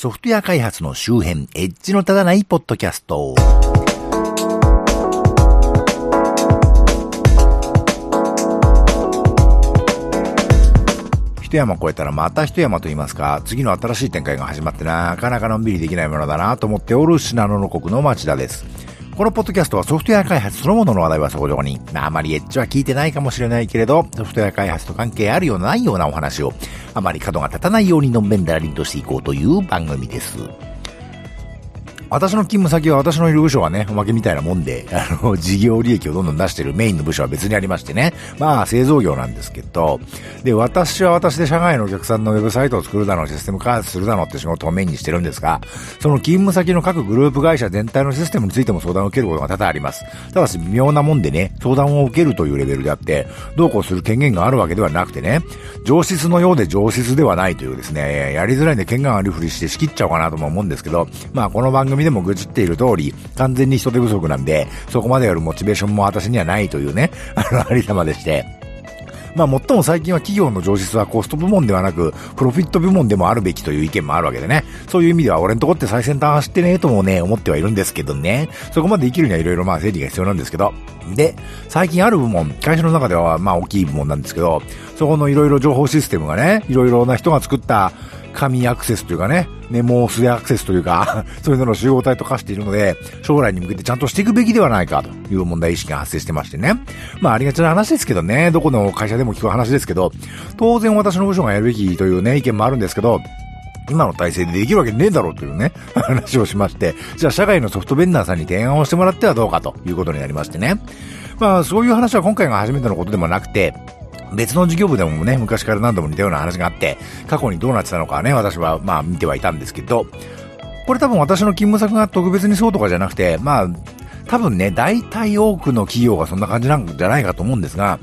ソフトウェア開発の周辺、エッジの立たないポッドキャスト。一山越えたらまた一山と言いますか、次の新しい展開が始まってなかなかのんびりできないものだなと思っておる信濃の国の町田です。このポッドキャストはソフトウェア開発そのものの話題はそこそこに、まあ、あまりエッジは聞いてないかもしれないけれど、ソフトウェア開発と関係あるようなないようなお話を、あまり角が立たないようにのんべんだらりんとしていこうという番組です。私の勤務先は私のいる部署はね、おまけみたいなもんで、あの、事業利益をどんどん出してるメインの部署は別にありましてね。まあ、製造業なんですけど、で、私は私で社外のお客さんのウェブサイトを作るだの、システム開発するだのって仕事をメインにしてるんですが、その勤務先の各グループ会社全体のシステムについても相談を受けることが多々あります。ただし、微妙なもんでね、相談を受けるというレベルであって、どうこうする権限があるわけではなくてね、上質のようで上質ではないというですね、やりづらいんで権限あるふりして仕切っちゃおうかなとも思うんですけど、まあ、この番組でも愚痴っている通り、完全に人手不足なんで、そこまでやるモチベーションも私にはないというね、あの、ありさまでして。まあ、最も最近は企業の上質はコスト部門ではなく、プロフィット部門でもあるべきという意見もあるわけでね。そういう意味では俺んとこって最先端走ってねえともね、思ってはいるんですけどね。そこまで生きるには色々まあ整理が必要なんですけど。で、最近ある部門、会社の中ではまあ大きい部門なんですけど、そこのいろいろ情報システムがね、いろいろな人が作った紙アクセスというかね、メモスアクセスというか そういうのの集合体と化しているので、将来に向けてちゃんとしていくべきではないかという問題意識が発生してましてね。まあありがちな話ですけどね、どこの会社でも聞く話ですけど、当然私の部署がやるべきというね、意見もあるんですけど、今の体制でできるわけねえだろうというね、話をしまして、じゃあ社外のソフトベンダーさんに提案をしてもらってはどうかということになりましてね。まあそういう話は今回が初めてのことでもなくて、別の事業部でもね、昔から何度も似たような話があって、過去にどうなってたのかね、私はまあ見てはいたんですけど、これ多分私の勤務先が特別にそうとかじゃなくて、まあ、多分ね、大体多くの企業がそんな感じなんじゃないかと思うんですが、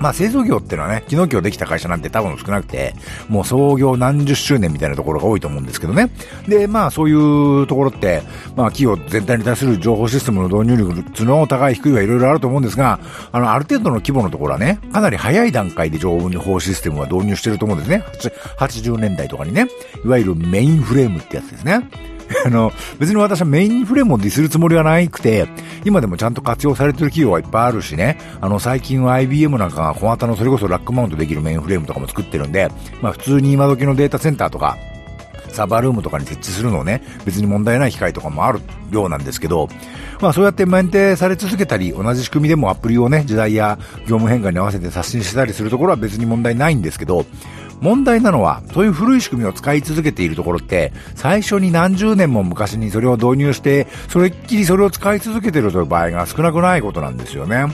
まあ製造業っていうのはね、昨日今日できた会社なんて多分少なくて、もう創業何十周年みたいなところが多いと思うんですけどね。で、まあそういうところって、まあ企業全体に対する情報システムの導入力の高い低いはいろいろあると思うんですが、あの、ある程度の規模のところはね、かなり早い段階で情報システムは導入してると思うんですね。80年代とかにね、いわゆるメインフレームってやつですね。あの、別に私はメインフレームをディスるつもりはないくて、今でもちゃんと活用されてる企業はいっぱいあるしね、あの、最近は IBM なんかが小型のそれこそラックマウントできるメインフレームとかも作ってるんで、まあ普通に今時のデータセンターとか、サーバールームとかに設置するのをね、別に問題ない機械とかもあるようなんですけど、まあそうやってメンテされ続けたり、同じ仕組みでもアプリをね、時代や業務変化に合わせて刷新したりするところは別に問題ないんですけど、問題なのは、そういう古い仕組みを使い続けているところって、最初に何十年も昔にそれを導入して、それっきりそれを使い続けているという場合が少なくないことなんですよね。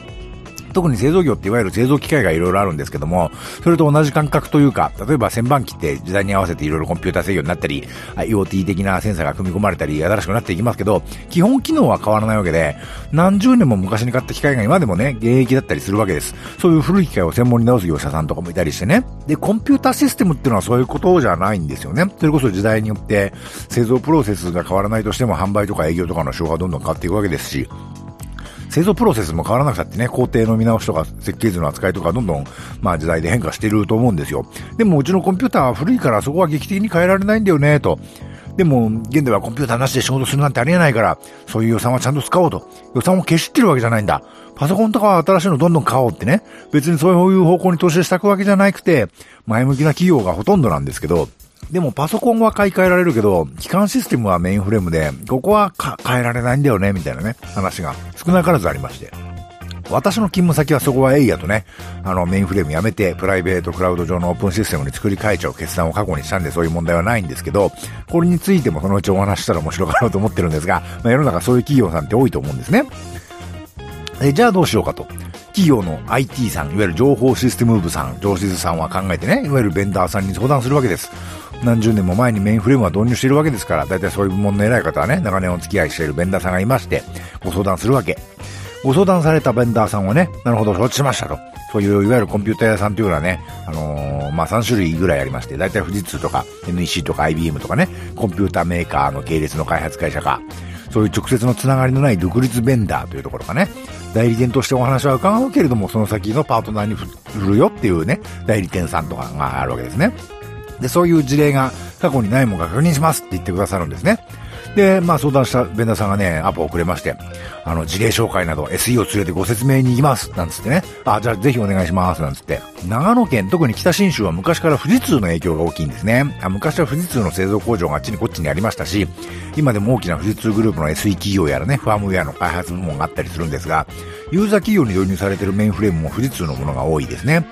特に製造業っていわゆる製造機械がいろいろあるんですけども、それと同じ感覚というか、例えば旋盤機って時代に合わせていろいろコンピューター制御になったり、IoT 的なセンサーが組み込まれたり、新しくなっていきますけど、基本機能は変わらないわけで、何十年も昔に買った機械が今でもね、現役だったりするわけです。そういう古い機械を専門に直す業者さんとかもいたりしてね。で、コンピューターシステムっていうのはそういうことじゃないんですよね。それこそ時代によって製造プロセスが変わらないとしても販売とか営業とかの手法がどんどん変わっていくわけですし、製造プロセスも変わらなくたってね、工程の見直しとか設計図の扱いとかどんどん、まあ時代で変化していると思うんですよ。でもうちのコンピューターは古いからそこは劇的に変えられないんだよね、と。でも、現在はコンピューターなしで仕事するなんてありえないから、そういう予算はちゃんと使おうと。予算を消しってるわけじゃないんだ。パソコンとかは新しいのどんどん買おうってね。別にそういう方向に投資したくわけじゃなくて、前向きな企業がほとんどなんですけど、でもパソコンは買い替えられるけど、機関システムはメインフレームで、ここは変えられないんだよね、みたいなね、話が少なからずありまして。私の勤務先はそこはエイヤとね、あのメインフレームやめて、プライベートクラウド上のオープンシステムに作り変えちゃう決断を過去にしたんでそういう問題はないんですけど、これについてもそのうちお話したら面白かろうと思ってるんですが、まあ、世の中そういう企業さんって多いと思うんですね。え、じゃあどうしようかと。企業の IT さん、いわゆる情報システム部さん、上質さんは考えてね、いわゆるベンダーさんに相談するわけです。何十年も前にメインフレームは導入しているわけですから、だいたいそういう部門の偉い方はね、長年お付き合いしているベンダーさんがいまして、ご相談するわけ。ご相談されたベンダーさんはね、なるほど、承知しましたと。そういう、いわゆるコンピューター屋さんというのはね、あのー、まあ、3種類ぐらいありまして、だいたい富士通とか NEC とか IBM とかね、コンピューターメーカーの系列の開発会社か、そういう直接のつながりのない独立ベンダーというところがね、代理店としてお話は伺うけれども、その先のパートナーに振るよっていうね、代理店さんとかがあるわけですね。で、そういう事例が過去にないものが確認しますって言ってくださるんですね。で、まあ相談したベンダーさんがね、アポをくれまして、あの、事例紹介など SE を連れてご説明に行きます、なんつってね。あ、じゃあぜひお願いします、なんつって。長野県、特に北新州は昔から富士通の影響が大きいんですね。あ昔は富士通の製造工場があっちにこっちにありましたし、今でも大きな富士通グループの SE 企業やらね、ファームウェアの開発部門があったりするんですが、ユーザー企業に導入されているメインフレームも富士通のものが多いですね。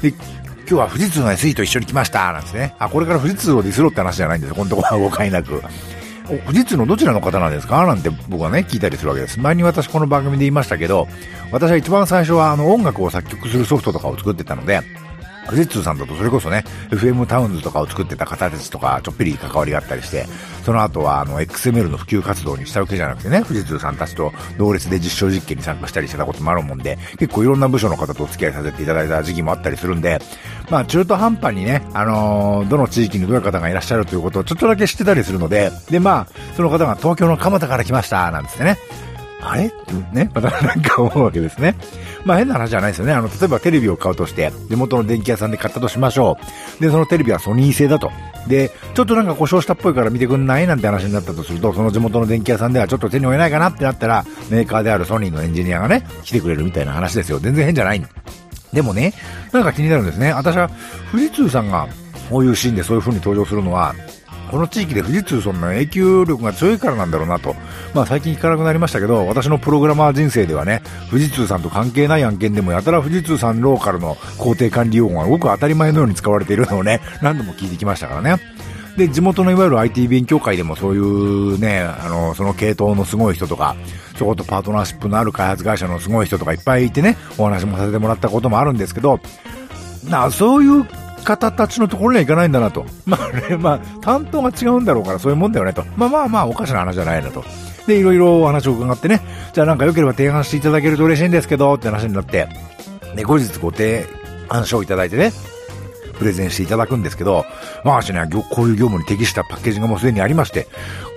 で、今日は富士通の SE と一緒に来ました、なんですね。あ、これから富士通をディスろって話じゃないんですよ。このとこは誤解なく。富士通のどちらの方なんですか？なんて僕はね、聞いたりするわけです。前に私この番組で言いましたけど、私は一番最初はあの音楽を作曲するソフトとかを作ってたので、富士通さんだとそれこそね、FM タウンズとかを作ってた方たちとか、ちょっぴり関わりがあったりして、その後はあの XML の普及活動にしたわけじゃなくてね、富士通さんたちと同列で実証実験に参加したりしてたこともあるもんで、結構いろんな部署の方とお付き合いさせていただいた時期もあったりするんで、まあ中途半端にね、あのー、どの地域にどういう方がいらっしゃるということをちょっとだけ知ってたりするので、でまあ、その方が東京の蒲田から来ました、なんつってね、あれ？ってね、またなんか思うわけですね。まあ変な話じゃないですよね。あの、例えばテレビを買うとして、地元の電気屋さんで買ったとしましょう。で、そのテレビはソニー製だと。で、ちょっとなんか故障したっぽいから見てくんない？なんて話になったとすると、その地元の電気屋さんではちょっと手に負えないかなってなったら、メーカーであるソニーのエンジニアがね、来てくれるみたいな話ですよ。全然変じゃない。でもね、なんか気になるんですね。私は、富士通さんが、こういうシーンでそういう風に登場するのは、この地域で富士通そんな影響力が強いからなんだろうなと。まあ最近聞かなくなりましたけど、私のプログラマー人生ではね、富士通さんと関係ない案件でもやたら富士通さんローカルの工程管理用語がごく当たり前のように使われているのをね、何度も聞いてきましたからね。で、地元のいわゆる IT 勉強会でもそういうね、あの、その系統のすごい人とか、そことパートナーシップのある開発会社のすごい人とかいっぱいいてね、お話もさせてもらったこともあるんですけど、な、そういう方たちのところには行かないんだなと。まあね、まあ、担当が違うんだろうからそういうもんだよねと。まあまあまあ、おかしな話じゃないなと。で、いろいろお話を伺ってね、じゃあなんか良ければ提案していただけると嬉しいんですけど、って話になって、で、後日ご提案書をいただいてね、プレゼンしていただくんですけど、まあ、しね、こういう業務に適したパッケージがもうすでにありまして、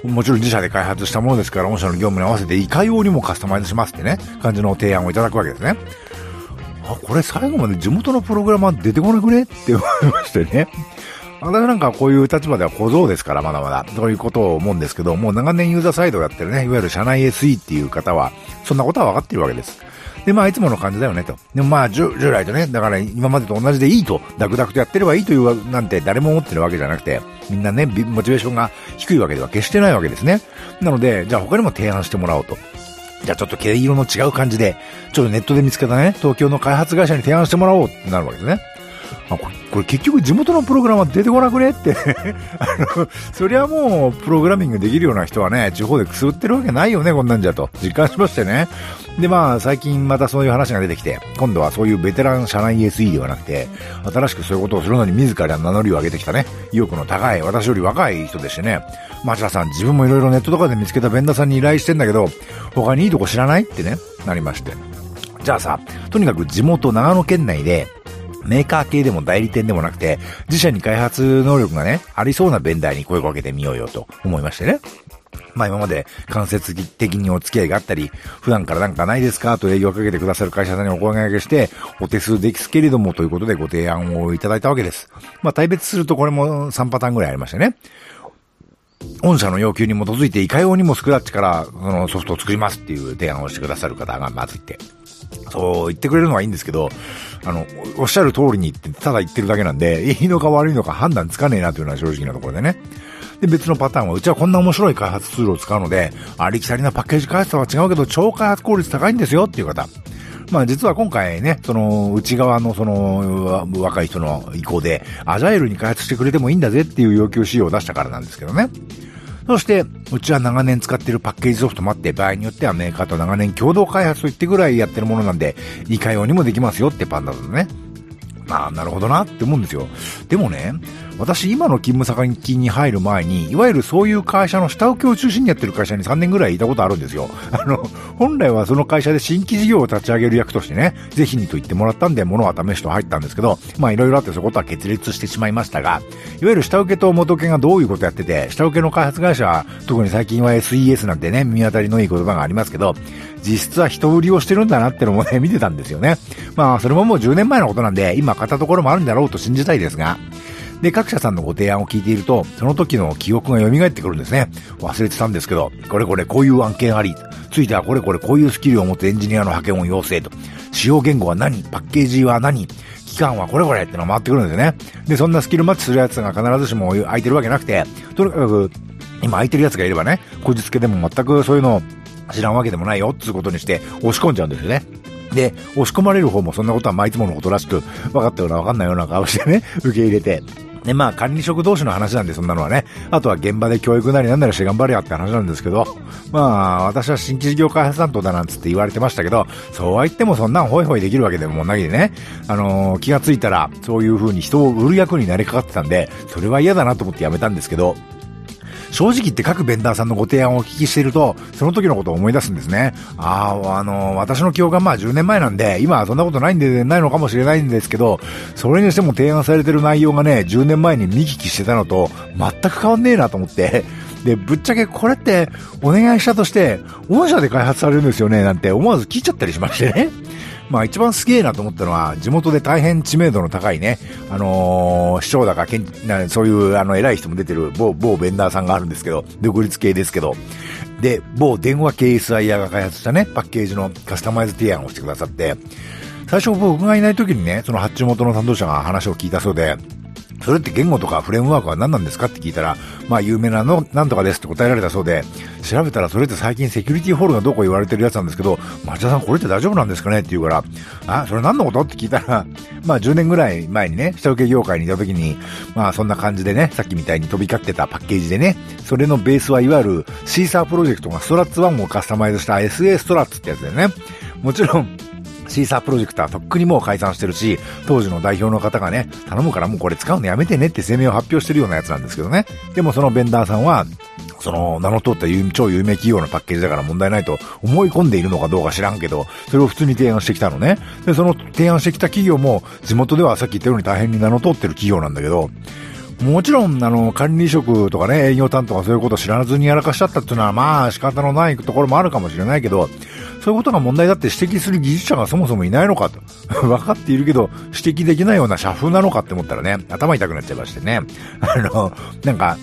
もちろん自社で開発したものですから、御社の業務に合わせていかようにもカスタマイズしますってね、感じの提案をいただくわけですね。あ、これ最後まで地元のプログラマー出てこなくね？って思いましてね。私なんかこういう立場では小僧ですから、まだまだ。そういうことを思うんですけど、もう長年ユーザーサイドをやってるね、いわゆる社内 SE っていう方は、そんなことは分かってるわけです。で、まあ、いつもの感じだよね、と。でもまあ、従来とね、だから今までと同じでいいと、ダクダクとやってればいいという、なんて誰も思ってるわけじゃなくて、みんなね、モチベーションが低いわけでは決してないわけですね。なので、じゃあ他にも提案してもらおうと。じゃあちょっと毛色の違う感じで、ちょっとネットで見つけたね、東京の開発会社に提案してもらおうってなるわけですね。あこれこれ結局地元のプログラマー出てこなくねって あの、そりゃもうプログラミングできるような人はね、地方でくすぶってるわけないよね、こんなんじゃと実感しましてね。でまあ最近またそういう話が出てきて、今度はそういうベテラン社内 SE ではなくて、新しくそういうことをするのに自ら名乗りを上げてきたね、意欲の高い、私より若い人でしてね、町田さん自分もいろいろネットとかで見つけたベンダーさんに依頼してんだけど、他にいいとこ知らないってね、なりまして。じゃあさ、とにかく地元長野県内で、メーカー系でも代理店でもなくて、自社に開発能力がね、ありそうなベンダーに声をかけてみようよと思いましてね。まあ今まで間接的にお付き合いがあったり、普段からなんかないですか？と営業をかけてくださる会社さんにお声掛けして、お手数できすけれどもということでご提案をいただいたわけです。まあ対別するとこれも3パターンぐらいありましてね。御社の要求に基づいていかようにもスクラッチからそのソフトを作りますっていう提案をしてくださる方がまずいて。そう言ってくれるのはいいんですけど、あの、おっしゃる通りに言って、ただ言ってるだけなんで、いいのか悪いのか判断つかねえなというのは正直なところでね。で、別のパターンは、うちはこんな面白い開発ツールを使うので、ありきたりなパッケージ開発とは違うけど、超開発効率高いんですよっていう方。まあ実は今回ね、その内側のその若い人の意向で、アジャイルに開発してくれてもいいんだぜっていう要求仕様を出したからなんですけどね。そして、うちは長年使っているパッケージソフトもあって、場合によってはメーカーと長年共同開発といってぐらいやってるものなんで、いかようにもできますよってパンダだね。まあ、なるほどなって思うんですよ。でもね、私今の勤務先に入る前に、いわゆるそういう会社の下請けを中心にやってる会社に3年ぐらいいたことあるんですよ。あの、本来はその会社で新規事業を立ち上げる役としてね、ぜひにと言ってもらったんで、物は試しと入ったんですけど、まあいろいろあってそことは決裂してしまいましたが、いわゆる下請けと元請けがどういうことやってて、下請けの開発会社は、特に最近は SES なんてね、見当たりのいい言葉がありますけど、実質は人売りをしてるんだなってのもね、見てたんですよね。まあ、それももう10年前のことなんで、今買ったところもあるんだろうと信じたいですが、で、各社さんのご提案を聞いていると、その時の記憶が蘇ってくるんですね。忘れてたんですけど、これこれこういう案件あり、ついてはこれこれこういうスキルを持つエンジニアの派遣を要請と、使用言語は何？パッケージは何？期間はこれこれってのが回ってくるんですね。で、そんなスキルマッチするやつが必ずしも空いてるわけなくて、とにかく、今空いてるやつがいればね、こじつけでも全くそういうのを知らんわけでもないよ、っていうことにして押し込んじゃうんですよね。で、押し込まれる方もそんなことはまあいつものことらしく、分かったような分かんないような顔してね、受け入れて、で、まあ、管理職同士の話なんで、そんなのはね。あとは現場で教育なりなんなりして頑張れやって話なんですけど、まあ、私は新規事業開発担当だなんつって言われてましたけど、そうは言ってもそんなんホイホイできるわけでもないでね、あのー、気がついたら、そういう風に人を売る役になりかかってたんで、それは嫌だなと思ってやめたんですけど、正直言って各ベンダーさんのご提案をお聞きしていると、その時のことを思い出すんですね。ああ、あの、私の記憶がまあ10年前なんで、今はそんなことないんで、ないのかもしれないんですけど、それにしても提案されてる内容がね、10年前に見聞きしてたのと、全く変わんねえなと思って、で、ぶっちゃけこれってお願いしたとして、御社で開発されるんですよね、なんて思わず聞いちゃったりしましてね。まあ一番すげえなと思ったのは、地元で大変知名度の高いね、あのー、市長だか、けんそういうあの偉い人も出てる某、某ベンダーさんがあるんですけど、独立系ですけど、で、某電話系 SIR が開発したね、パッケージのカスタマイズ提案をしてくださって、最初僕がいない時にね、その発注元の担当者が話を聞いたそうで、それって言語とかフレームワークは何なんですかって聞いたら、まあ有名なの、なんとかですって答えられたそうで、調べたらそれって最近セキュリティホールがどこ言われてるやつなんですけど、町田さんこれって大丈夫なんですかねって言うから、あ、それ何のことって聞いたら、まあ10年ぐらい前にね、下請け業界にいた時に、まあそんな感じでね、さっきみたいに飛び交ってたパッケージでね、それのベースはいわゆるシーサープロジェクトがストラッツ1をカスタマイズした SA ストラッツってやつだよね。もちろん、シーサープロジェクトはとっくにもう解散してるし、当時の代表の方がね、頼むからもうこれ使うのやめてねって声明を発表してるようなやつなんですけどね。でもそのベンダーさんは、その名の通った超有名企業のパッケージだから問題ないと思い込んでいるのかどうか知らんけど、それを普通に提案してきたのね。で、その提案してきた企業も地元ではさっき言ったように大変に名の通ってる企業なんだけど、もちろん、あの、管理職とかね、営業担当がそういうことを知らずにやらかしちゃったっていうのは、まあ仕方のないところもあるかもしれないけど、そういうことが問題だって指摘する技術者がそもそもいないのかと。分かっているけど、指摘できないような社風なのかって思ったらね、頭痛くなっちゃいましてね。あの、なんか、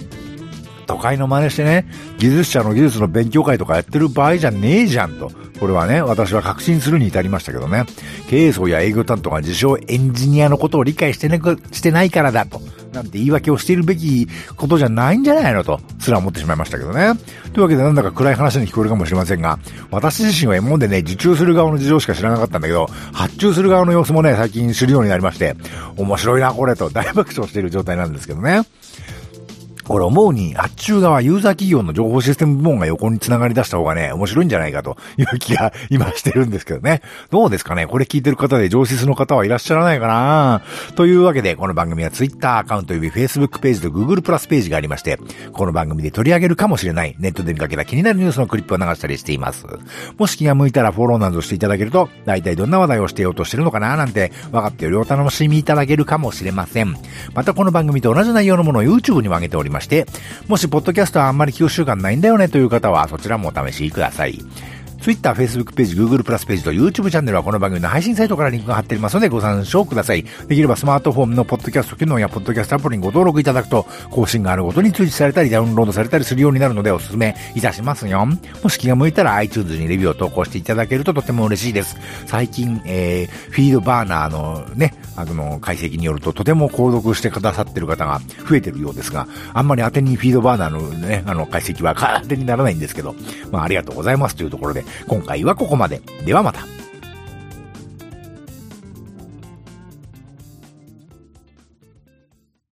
都会の真似してね、技術者の技術の勉強会とかやってる場合じゃねえじゃんと。これはね、私は確信するに至りましたけどね。経営層や営業担当が自称エンジニアのことを理解してね、してないからだと。なんて言い訳をしているべきことじゃないんじゃないのと、すら思ってしまいましたけどね。というわけでなんだか暗い話に聞こえるかもしれませんが、私自身は今までね、受注する側の事情しか知らなかったんだけど、発注する側の様子もね、最近知るようになりまして、面白いな、これと大爆笑している状態なんですけどね。俺思うに、発注側ユーザー企業の情報システム部門が横に繋がり出した方がね、面白いんじゃないかという気が今してるんですけどね。どうですかね？これ聞いてる方で上司の方はいらっしゃらないかな？というわけで、この番組は Twitter アカウント及び Facebook ページと Google プラスページがありまして、この番組で取り上げるかもしれないネットで見かけた気になるニュースのクリップを流したりしています。もし気が向いたらフォローなどしていただけると、大体どんな話題をしてようとしてるのかななんて分かってよりお楽しみいただけるかもしれません。またこの番組と同じ内容のものを YouTube にも上げておりますまして、もし、ポッドキャストはあんまり聞く習慣ないんだよねという方は、そちらもお試しください。Twitter、Facebook ページ、Google プラスページと YouTube チャンネルはこの番組の配信サイトからリンクが貼ってありますのでご参照ください。できればスマートフォンのポッドキャスト機能やポッドキャストアプリにご登録いただくと、更新があるごとに通知されたりダウンロードされたりするようになるのでお勧めいたしますよ。もし気が向いたら iTunes にレビューを投稿していただけるととても嬉しいです。最近、えー、フィードバーナーのね、あの、解析によるととても購読してくださってる方が増えてるようですが、あんまり当てにフィードバーナーのね、あの、解析は当てにならないんですけど、まあありがとうございますというところで、今回はここまで。ではまた。